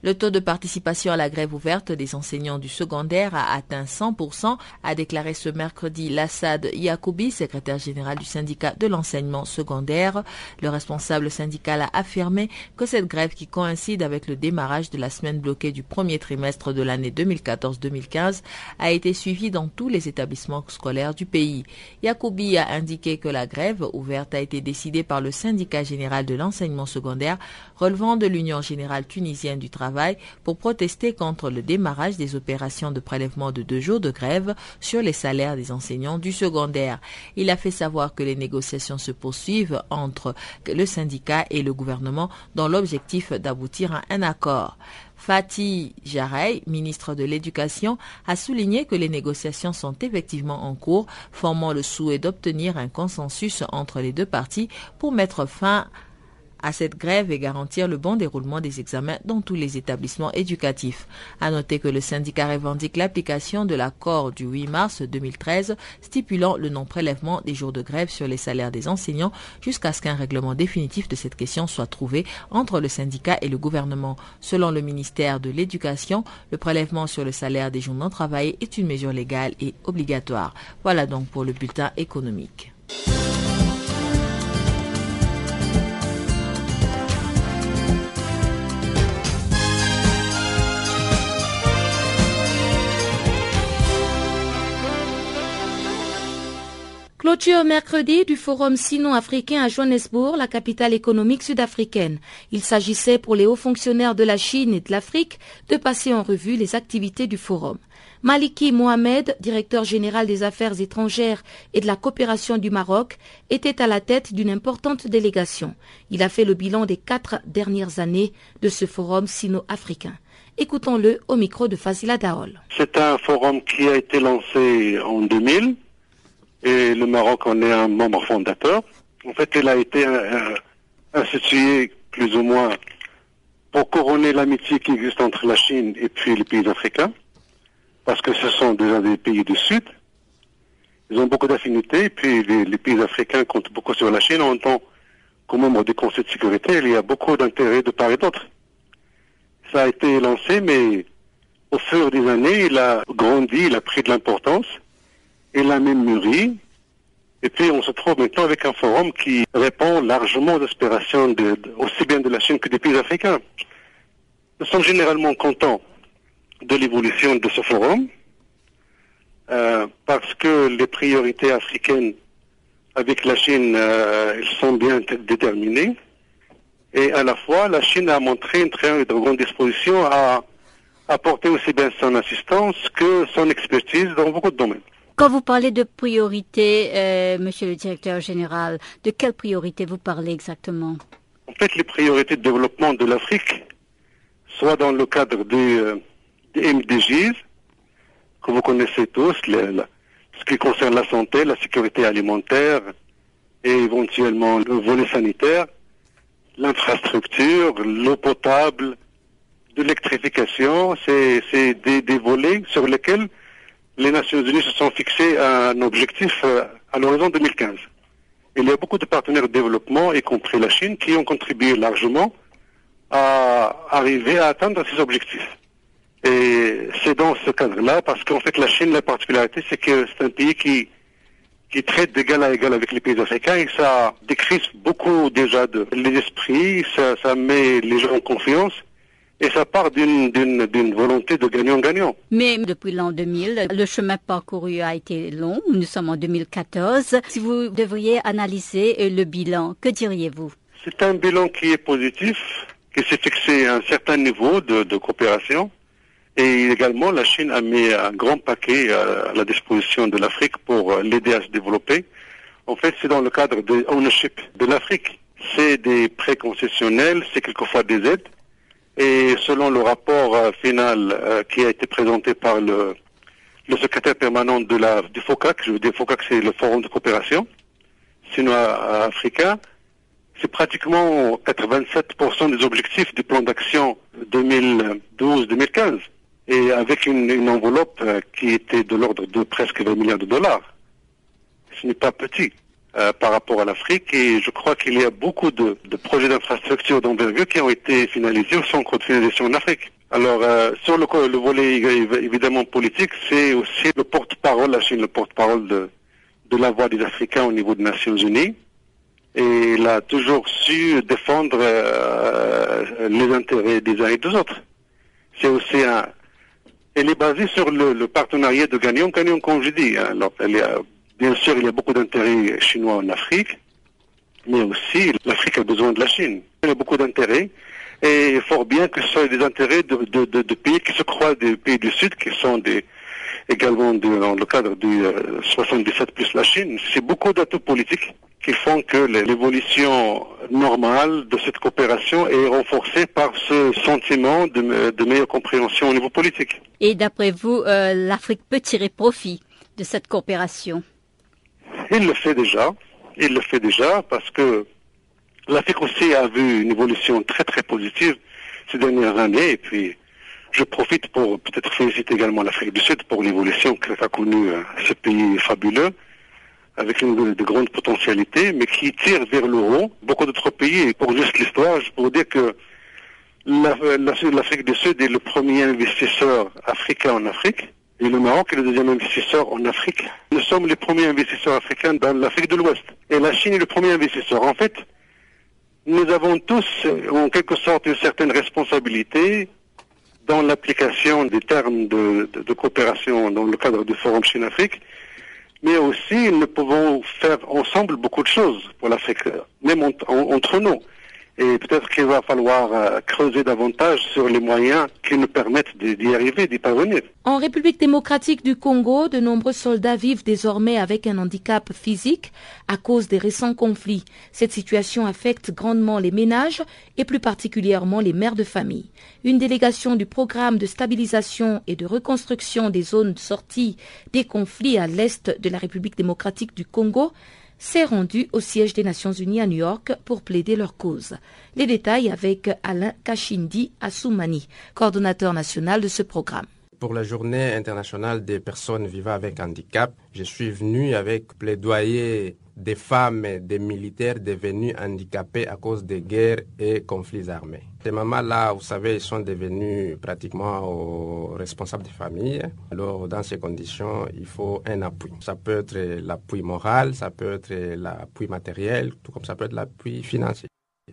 Le taux de participation à la grève ouverte des enseignants du secondaire a atteint 100%, a déclaré ce mercredi Lassad Yacoubi, secrétaire général du syndicat de l'enseignement secondaire. Le responsable syndical a affirmé que cette grève qui coïncide avec le démarrage de la semaine bloquée du premier trimestre de l'année 2014-2015 a été suivie dans tous les établissements scolaires du pays. Yacoubi a indiqué que la grève ouverte a été décidée par le syndicat général de l'enseignement secondaire relevant de l'Union générale tunisienne du travail pour protester contre le démarrage des opérations de prélèvement de deux jours de grève sur les salaires des enseignants du secondaire. Il a fait savoir que les négociations se poursuivent entre le syndicat et le gouvernement dans l'objectif d'aboutir à un accord. Fatih Jarey, ministre de l'Éducation, a souligné que les négociations sont effectivement en cours, formant le souhait d'obtenir un consensus entre les deux parties pour mettre fin à cette grève et garantir le bon déroulement des examens dans tous les établissements éducatifs. À noter que le syndicat revendique l'application de l'accord du 8 mars 2013 stipulant le non-prélèvement des jours de grève sur les salaires des enseignants jusqu'à ce qu'un règlement définitif de cette question soit trouvé entre le syndicat et le gouvernement. Selon le ministère de l'Éducation, le prélèvement sur le salaire des jours non travaillés est une mesure légale et obligatoire. Voilà donc pour le bulletin économique. Mercredi du Forum sino-africain à Johannesburg, la capitale économique sud-africaine. Il s'agissait pour les hauts fonctionnaires de la Chine et de l'Afrique de passer en revue les activités du forum. Maliki Mohamed, directeur général des affaires étrangères et de la coopération du Maroc, était à la tête d'une importante délégation. Il a fait le bilan des quatre dernières années de ce forum sino-africain. Écoutons-le au micro de Fazila Daol. C'est un forum qui a été lancé en 2000 et le Maroc en est un membre fondateur. En fait, elle a été euh, instituée plus ou moins pour couronner l'amitié qui existe entre la Chine et puis les pays africains, parce que ce sont déjà des pays du Sud. Ils ont beaucoup d'affinités, puis les, pays africains comptent beaucoup sur la Chine en tant qu'au membre du Conseil de sécurité, il y a beaucoup d'intérêts de part et d'autre. Ça a été lancé, mais au fur des années, il a grandi, il a pris de l'importance et la même mûri. Et puis on se trouve maintenant avec un forum qui répond largement aux aspirations aussi bien de la Chine que des pays africains. Nous sommes généralement contents de l'évolution de ce forum euh, parce que les priorités africaines avec la Chine euh, sont bien déterminées et à la fois la Chine a montré une très grande disposition à apporter aussi bien son assistance que son expertise dans beaucoup de domaines. Quand vous parlez de priorité, euh, monsieur le directeur général, de quelle priorité vous parlez exactement? En fait, les priorités de développement de l'Afrique, soit dans le cadre des, euh, MDGs, que vous connaissez tous, ce qui concerne la santé, la sécurité alimentaire et éventuellement le volet sanitaire, l'infrastructure, l'eau potable, l'électrification, c'est des, des, volets sur lesquels les Nations Unies se sont fixés un objectif euh, à l'horizon 2015. Il y a beaucoup de partenaires de développement, y compris la Chine, qui ont contribué largement à arriver à atteindre ces objectifs. Et c'est dans ce cadre-là, parce qu'en fait la Chine, la particularité, c'est que c'est un pays qui, qui traite d'égal à égal avec les pays africains et ça décrispe beaucoup déjà de l'esprit, ça, ça met les gens en confiance et ça part d'une volonté de gagnant-gagnant. Mais depuis l'an 2000, le chemin parcouru a été long. Nous sommes en 2014. Si vous devriez analyser le bilan, que diriez-vous? C'est un bilan qui est positif, qui s'est fixé à un certain niveau de, de, coopération. Et également, la Chine a mis un grand paquet à la disposition de l'Afrique pour l'aider à se développer. En fait, c'est dans le cadre de ownership de l'Afrique. C'est des prêts concessionnels, c'est quelquefois des aides et selon le rapport euh, final euh, qui a été présenté par le, le secrétaire permanent de la, du FOCAC, je veux dire FOCAC c'est le Forum de coopération sino-africain, c'est pratiquement 87% des objectifs du plan d'action 2012-2015 et avec une, une, enveloppe euh, qui était de l'ordre de presque 20 milliards de dollars. Ce n'est pas petit. Euh, par rapport à l'Afrique et je crois qu'il y a beaucoup de, de projets d'infrastructure d'envergure qui ont été finalisés ou sont encore finalisés en Afrique. Alors, euh, sur le, le, volet évidemment politique, c'est aussi le porte-parole, la Chine, le porte-parole de, de la voix des Africains au niveau des Nations Unies. Et il a toujours su défendre euh, les intérêts des uns et des autres. C'est aussi un... Elle est basée sur le, le partenariat de gagnant-gagnant, comme je dis. Hein. Alors, elle Bien sûr, il y a beaucoup d'intérêts chinois en Afrique, mais aussi l'Afrique a besoin de la Chine. Il y a beaucoup d'intérêts, et fort bien que ce soit des intérêts de, de, de, de, pays qui se croient des pays du Sud, qui sont des, également dans le cadre du 77 euh, plus la Chine. C'est beaucoup d'atouts politiques qui font que l'évolution normale de cette coopération est renforcée par ce sentiment de, de meilleure compréhension au niveau politique. Et d'après vous, euh, l'Afrique peut tirer profit de cette coopération? Il le fait déjà. Il le fait déjà parce que l'Afrique aussi a vu une évolution très très positive ces dernières années. Et puis, je profite pour peut-être féliciter également l'Afrique du Sud pour l'évolution qu'a connue euh, ce pays fabuleux, avec une de grandes potentialités, mais qui tire vers le haut beaucoup d'autres pays. Et pour juste l'histoire, je pourrais dire que l'Afrique du Sud est le premier investisseur africain en Afrique. Et le Maroc est le deuxième investisseur en Afrique. Nous sommes les premiers investisseurs africains dans l'Afrique de l'Ouest. Et la Chine est le premier investisseur. En fait, nous avons tous, en quelque sorte, une certaine responsabilité dans l'application des termes de, coopération dans le cadre du Forum Chine-Afrique, mais aussi nous pouvons faire ensemble beaucoup de choses pour l'Afrique, même entre nous. Et peut-être qu'il va falloir euh, creuser davantage sur les moyens qui nous permettent d'y arriver, d'y parvenir. En République démocratique du Congo, de nombreux soldats vivent désormais avec un handicap physique à cause des récents conflits. Cette situation affecte grandement les ménages et plus particulièrement les mères de famille. Une délégation du programme de stabilisation et de reconstruction des zones sorties des conflits à l'est de la République démocratique du Congo s'est rendu au siège des Nations Unies à New York pour plaider leur cause. Les détails avec Alain Kachindi Assoumani, coordonnateur national de ce programme. Pour la journée internationale des personnes vivant avec handicap, je suis venu avec plaidoyer des femmes et des militaires devenus handicapés à cause des guerres et conflits armés. Ces mamans-là, vous savez, ils sont devenus pratiquement responsables de famille. Alors, dans ces conditions, il faut un appui. Ça peut être l'appui moral, ça peut être l'appui matériel, tout comme ça peut être l'appui financier.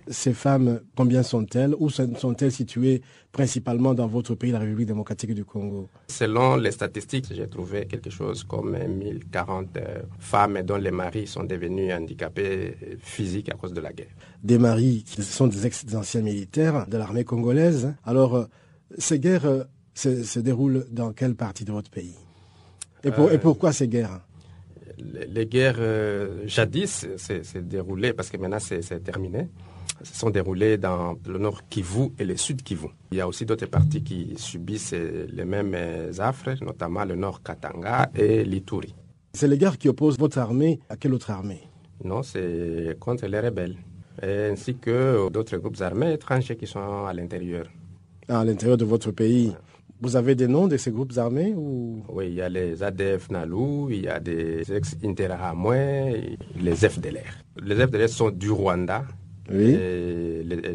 Ces femmes, combien sont-elles? Où sont-elles situées principalement dans votre pays, la République démocratique du Congo? Selon les statistiques, j'ai trouvé quelque chose comme 1040 euh, femmes dont les maris sont devenus handicapés physiques à cause de la guerre. Des maris qui sont des ex-anciens militaires de l'armée congolaise. Alors, euh, ces guerres euh, se, déroulent dans quelle partie de votre pays? Et, et pourquoi ces guerres? les, guerres jadis s'est déroulées parce que maintenant c'est terminé se sont déroulées dans le nord Kivu et le sud Kivu. Il y a aussi d'autres parties qui subissent les mêmes affres, notamment le nord Katanga et l'Ituri. C'est les guerres qui opposent votre armée à quelle autre armée? Non, c'est contre les rebelles, ainsi que d'autres groupes armés étrangers qui sont à l'intérieur. Ah, à l'intérieur de votre pays vous avez des noms de ces groupes armés ou... Oui, il y a les ADF Nalou, il y a des ex-Interahamwe, les FDLR. Les FDLR sont du Rwanda, oui.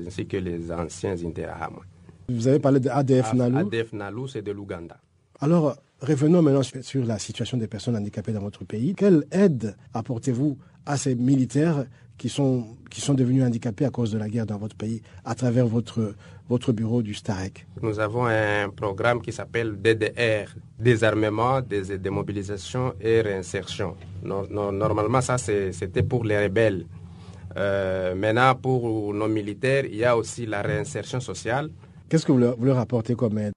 ainsi que les anciens Interahamwe. Vous avez parlé de ADF Nalou ADF Nalou, c'est de l'Ouganda. Alors, revenons maintenant sur la situation des personnes handicapées dans votre pays. Quelle aide apportez-vous à ces militaires qui sont, qui sont devenus handicapés à cause de la guerre dans votre pays à travers votre, votre bureau du STAREC? Nous avons un programme qui s'appelle DDR, désarmement, démobilisation et réinsertion. Normalement, ça, c'était pour les rebelles. Euh, maintenant, pour nos militaires, il y a aussi la réinsertion sociale. Qu'est-ce que vous leur, vous leur apportez comme aide?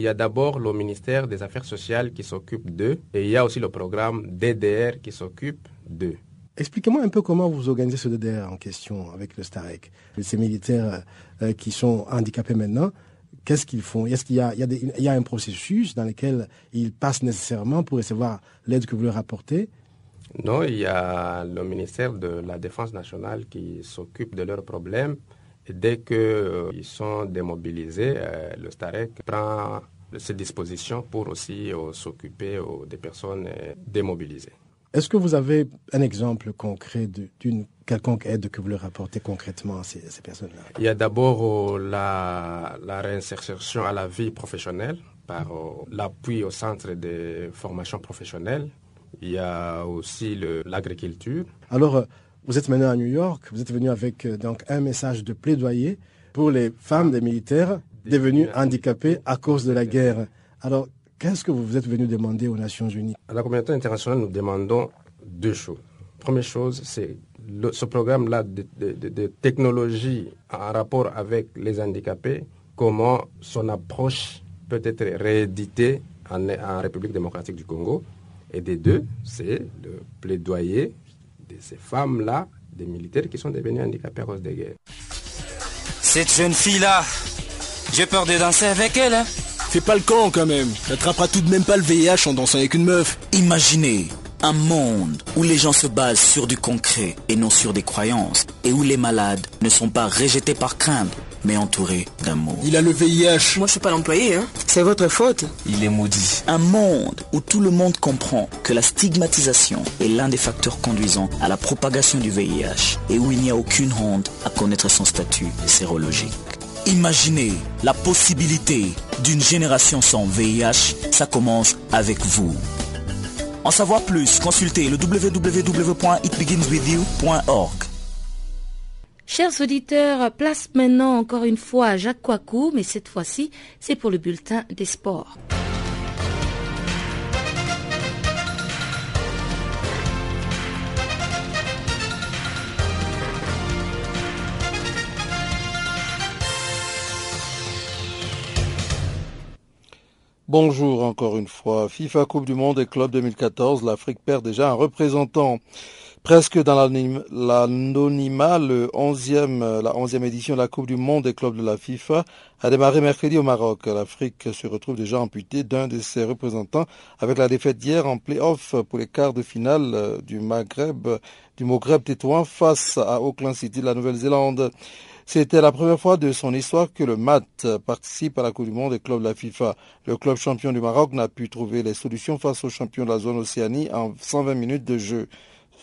Il y a d'abord le ministère des Affaires sociales qui s'occupe d'eux et il y a aussi le programme DDR qui s'occupe d'eux. Expliquez-moi un peu comment vous organisez ce DDR en question avec le STAREC. Ces militaires euh, qui sont handicapés maintenant, qu'est-ce qu'ils font? Est-ce qu'il y y, a un processus dans lequel ils passent nécessairement pour recevoir l'aide que vous leur apportez? Non, il y a le ministère de la Défense nationale qui s'occupe de leurs problèmes. Et dès qu'ils euh, sont démobilisés, euh, le STAREC prend ses dispositions pour aussi s'occuper des personnes démobilisées. Est-ce que vous avez un exemple concret d'une quelconque aide que vous leur apportez concrètement à ces, personnes-là? Il y a d'abord euh, la, réinsertion à la vie professionnelle par euh, l'appui au centre de formation professionnelle. Il y a aussi l'agriculture. Alors, euh, vous êtes maintenant à New York, vous êtes venu avec donc un message de plaidoyer pour les femmes des militaires devenues handicapées à cause de la guerre. Alors, Qu'est-ce que vous êtes venu demander aux Nations Unies? À la communauté internationale, nous demandons deux choses. Première chose, c'est ce programme-là de, technologie en rapport avec les handicapés, comment son approche peut être rééditée en, en République démocratique du Congo. Et des deux, c'est le plaidoyer de ces femmes-là, des militaires qui sont devenus handicapés à cause des guerres. Cette jeune fille-là, j'ai peur de danser avec elle. Hein. Fais pas le camp quand même. T'attraperas tout de même pas le VIH en dansant avec une meuf. Imaginez un monde où les gens se basent sur du concret et non sur des croyances et où les malades ne sont pas rejetés par crainte mais entourés d'amour. Il a le VIH. Moi je suis pas l'employé, hein. C'est votre faute. Il est maudit. Un monde où tout le monde comprend que la stigmatisation est l'un des facteurs conduisant à la propagation du VIH et où il n'y a aucune honte à connaître son statut sérologique. Imaginez la possibilité d'une génération sans VIH, ça commence avec vous. En savoir plus, consultez le www.itbeginswithyou.org. Chers auditeurs, place maintenant encore une fois Jacques Kouakou, mais cette fois-ci, c'est pour le bulletin des sports. Bonjour encore une fois. FIFA Coupe du Monde et Club 2014, l'Afrique perd déjà un représentant. Presque dans l'anonymat, 11e, la 11e édition de la Coupe du Monde des clubs de la FIFA a démarré mercredi au Maroc. L'Afrique se retrouve déjà amputée d'un de ses représentants avec la défaite d'hier en play-off pour les quarts de finale du Maghreb, du Maghreb Tétouan face à Auckland City de la Nouvelle-Zélande. C'était la première fois de son histoire que le MAT participe à la Coupe du Monde des clubs de la FIFA. Le club champion du Maroc n'a pu trouver les solutions face aux champions de la zone Océanie en 120 minutes de jeu.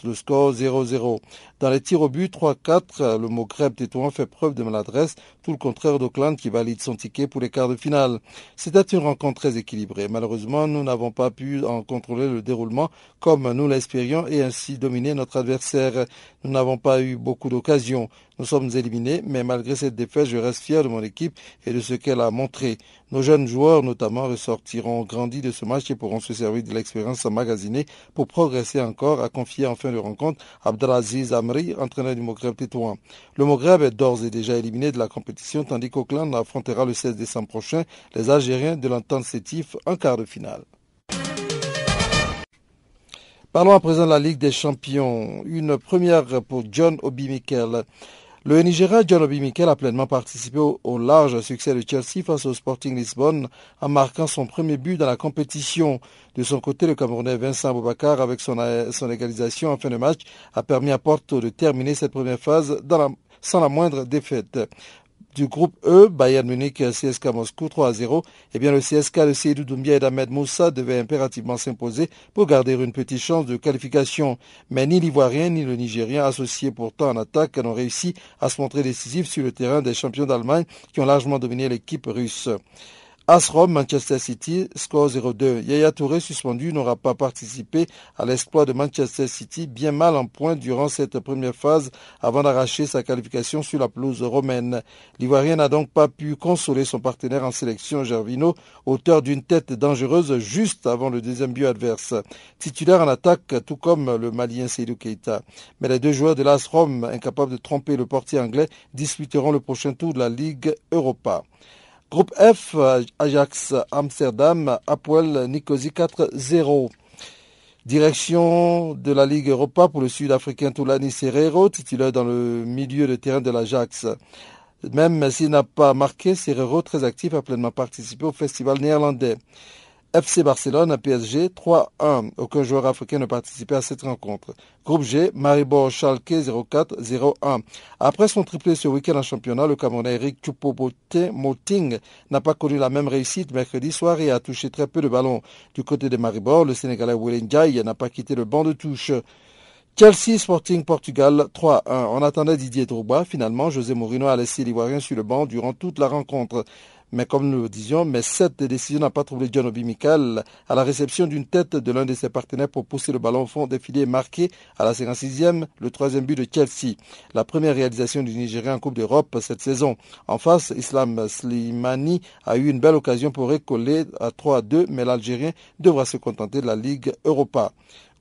Le score 0-0. Dans les tirs au but 3-4, le Maghreb Tétouan fait preuve de maladresse, tout le contraire d'Auckland qui valide son ticket pour les quarts de finale. C'était une rencontre très équilibrée. Malheureusement, nous n'avons pas pu en contrôler le déroulement comme nous l'espérions et ainsi dominer notre adversaire. Nous n'avons pas eu beaucoup d'occasions. Nous sommes éliminés, mais malgré cette défaite, je reste fier de mon équipe et de ce qu'elle a montré. Nos jeunes joueurs, notamment, ressortiront grandis de ce match et pourront se servir de l'expérience emmagasinée pour progresser encore, a confié en fin de rencontre Abdelaziz Entraîneur du Moghreb Tétouan. Le Moghreb est d'ores et déjà éliminé de la compétition, tandis qu'Auckland affrontera le 16 décembre prochain les Algériens de l'entente Sétif en quart de finale. Parlons à présent de la Ligue des Champions. Une première pour John Obi Mikel. Le Nigeria John Obi Mikel a pleinement participé au, large succès de Chelsea face au Sporting Lisbonne en marquant son premier but dans la compétition. De son côté, le Camerounais Vincent Boubacar, avec son, son, égalisation en fin de match, a permis à Porto de terminer cette première phase sans la moindre défaite du groupe E, Bayern Munich CSK Moscou 3 à 0, eh bien le CSK de Seydou Doumbia et d'Ahmed Moussa devait impérativement s'imposer pour garder une petite chance de qualification. Mais ni l'Ivoirien ni le Nigérien, associés pourtant en attaque, n'ont réussi à se montrer décisifs sur le terrain des champions d'Allemagne qui ont largement dominé l'équipe russe. AS-Rome, Manchester City, score 0-2. Yaya Touré, suspendu, n'aura pas participé à l'exploit de Manchester City, bien mal en point durant cette première phase avant d'arracher sa qualification sur la pelouse romaine. L'Ivoirien n'a donc pas pu consoler son partenaire en sélection, Gervino, auteur d'une tête dangereuse juste avant le deuxième but adverse. Titulaire en attaque, tout comme le Malien Seydou Keita. Mais les deux joueurs de l'AS-Rome, incapables de tromper le portier anglais, disputeront le prochain tour de la Ligue Europa. Groupe F, Ajax Amsterdam, Apoel Nicosie 4-0. Direction de la Ligue Europa pour le Sud-Africain Toulani Serrero, titulaire dans le milieu de terrain de l'Ajax. Même s'il n'a pas marqué, Serrero, très actif, a pleinement participé au festival néerlandais. FC Barcelone PSG 3-1. Aucun joueur africain ne participait à cette rencontre. Groupe G, Maribor Schalke 0-4-0-1. Après son triplé ce week-end en championnat, le Camerounais Eric Choupo-Moting n'a pas connu la même réussite mercredi soir et a touché très peu de ballons. Du côté de Maribor, le Sénégalais Willen n'a pas quitté le banc de touche. Chelsea Sporting Portugal 3-1. On attendait Didier Drogba. Finalement, José Mourinho a laissé l'Ivoirien sur le banc durant toute la rencontre. Mais comme nous le disions, mais cette décision n'a pas troublé John Obi Mikel à la réception d'une tête de l'un de ses partenaires pour pousser le ballon au fond défilé et marqué à la 56e le troisième but de Chelsea. La première réalisation du Nigérien en Coupe d'Europe cette saison. En face, Islam Slimani a eu une belle occasion pour récoller à 3 à 2, mais l'Algérien devra se contenter de la Ligue Europa.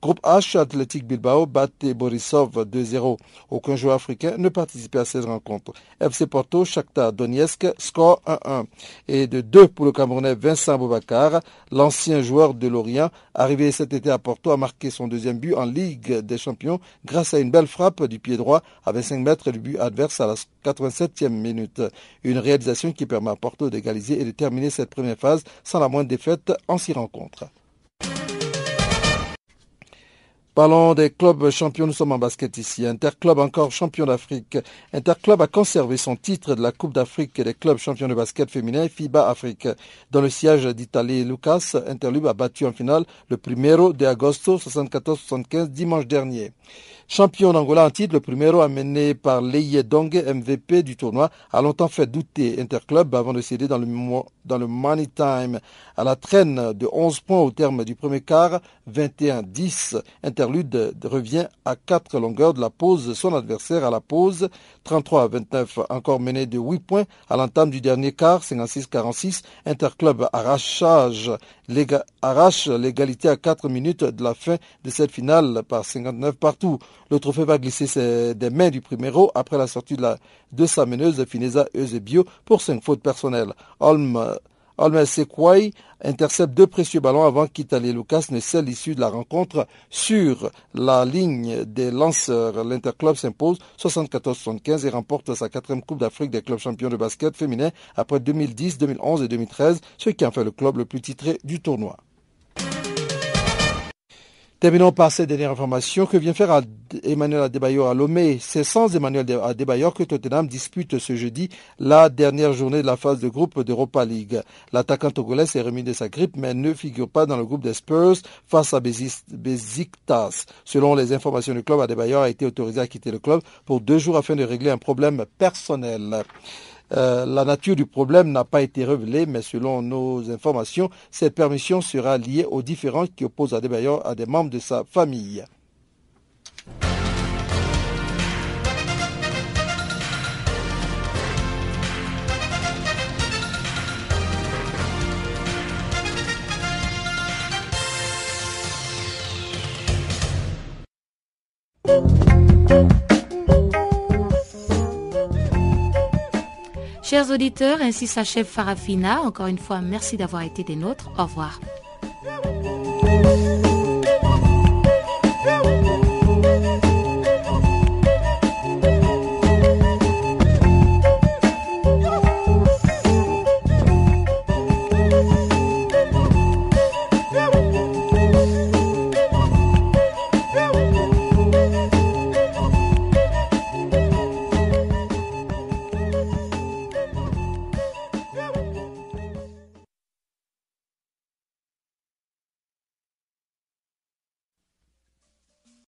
Groupe H, Athletic Bilbao battait Borisov 2-0. Aucun joueur africain ne participait à cette rencontre. FC Porto, Shakhtar Donetsk, score 1-1. Et de 2 pour le Camerounais Vincent Boubacar, l'ancien joueur de Lorient, arrivé cet été à Porto, a marqué son deuxième but en Ligue des Champions grâce à une belle frappe du pied droit à 25 mètres du but adverse à la 87e minute. Une réalisation qui permet à Porto d'égaliser et de terminer cette première phase sans la moindre défaite en six rencontres. Parlons des clubs champions, nous sommes en basket ici. Interclub encore champion d'Afrique. Interclub a conservé son titre de la Coupe d'Afrique des clubs champions de basket féminin FIBA Afrique. Dans le siège d'Italie, Lucas, Interclub a battu en finale le primero de agosto 74-75 dimanche dernier. Champion d'Angola en titre, le primero amené par Leye Dongue, MVP du tournoi, a longtemps fait douter Interclub avant de céder dans le, Money Time. À la traîne de 11 points au terme du premier quart, 21-10, Interlude revient à 4 longueurs de la pause son adversaire à la pause, 33 29, encore mené de 8 points à l'entame du dernier quart, 56-46. Interclub arrachage, arrache l'égalité à 4 minutes de la fin de cette finale par 59 partout. Le trophée va glisser des mains du primero après la sortie de, sa meneuse Fineza Eusebio pour 5 fautes personnelles. Holm Sekwai intercepte deux précieux ballons avant qu'Italie Lucas ne scelle l'issue de la rencontre sur la ligne des lanceurs. L'Interclub s'impose 74-75 et remporte sa quatrième Coupe d'Afrique des clubs champions de basket féminin après 2010, 2011 et 2013, ce qui en fait le club le plus titré du tournoi. Terminons par cette dernière information. Que vient faire Emmanuel Adebayor à Lomé C'est sans Emmanuel Adebayor que Tottenham dispute ce jeudi la dernière journée de la phase de groupe d'Europa League. L'attaquant togolais s'est remis de sa grippe mais ne figure pas dans le groupe des Spurs face à Besiktas. Selon les informations du club, Adebayor a été autorisé à quitter le club pour deux jours afin de régler un problème personnel. Euh, la nature du problème n'a pas été révélée, mais selon nos informations, cette permission sera liée aux différends qui opposent Adebayor à des membres de sa famille. Chers auditeurs, ainsi s'achève Farafina. Encore une fois, merci d'avoir été des nôtres. Au revoir.